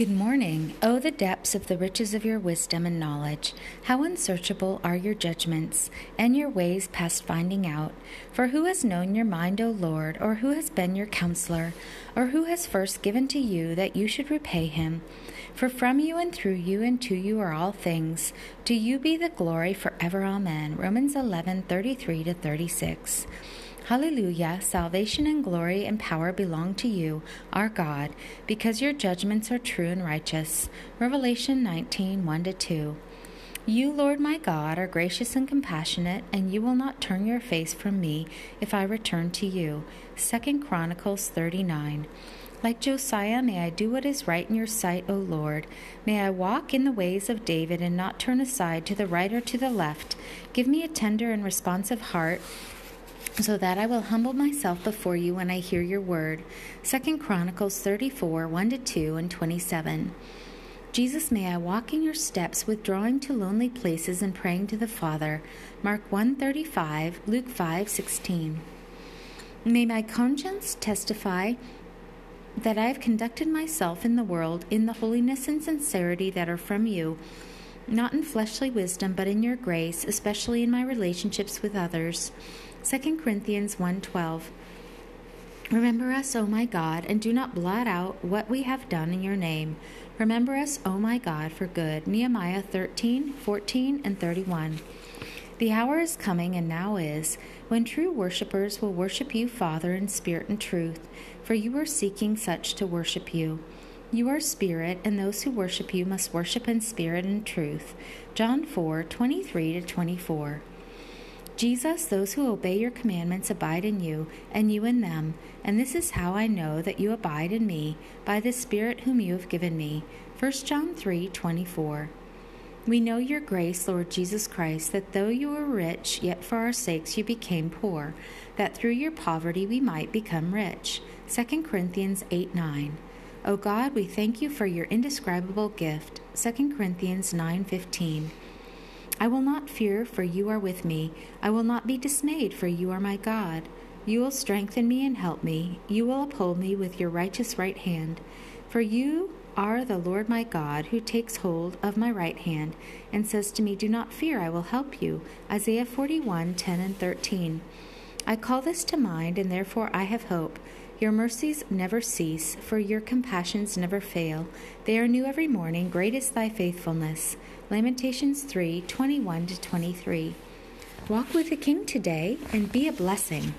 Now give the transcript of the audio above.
Good morning. Oh, the depths of the riches of your wisdom and knowledge. How unsearchable are your judgments, and your ways past finding out. For who has known your mind, O Lord, or who has been your counselor, or who has first given to you that you should repay him? For from you and through you and to you are all things. To you be the glory forever. Amen. Romans 11:33 to 36. Hallelujah! Salvation and glory and power belong to you, our God, because your judgments are true and righteous. Revelation 19 1 2. You, Lord my God, are gracious and compassionate, and you will not turn your face from me if I return to you. 2 Chronicles 39. Like Josiah, may I do what is right in your sight, O Lord. May I walk in the ways of David and not turn aside to the right or to the left. Give me a tender and responsive heart so that I will humble myself before you when I hear your word. 2 Chronicles 34 1 2 and 27. Jesus, may I walk in your steps, withdrawing to lonely places and praying to the Father. Mark 135, Luke 5:16. May my conscience testify that I have conducted myself in the world in the holiness and sincerity that are from you, not in fleshly wisdom, but in your grace, especially in my relationships with others. 2 Corinthians 1:12 Remember us, O my God, and do not blot out what we have done in your name. Remember us, O my God, for good. Nehemiah 13, 14, and 31. The hour is coming, and now is, when true worshippers will worship you, Father, in spirit and truth, for you are seeking such to worship you. You are spirit, and those who worship you must worship in spirit and truth. John 4, 23 to 24. Jesus, those who obey your commandments abide in you, and you in them. And this is how I know that you abide in me, by the Spirit whom you have given me. 1 John 3 24. We know your grace, Lord Jesus Christ, that though you were rich, yet for our sakes you became poor, that through your poverty we might become rich. 2 Corinthians 8 9. O God, we thank you for your indescribable gift. 2 Corinthians 9:15. I will not fear, for you are with me. I will not be dismayed, for you are my God. You will strengthen me and help me. You will uphold me with your righteous right hand. For you are the Lord my God, who takes hold of my right hand and says to me, Do not fear, I will help you. Isaiah 41:10 and 13. I call this to mind, and therefore I have hope. Your mercies never cease, for your compassions never fail. They are new every morning. Great is thy faithfulness. Lamentations 3 21 to 23. Walk with the King today and be a blessing.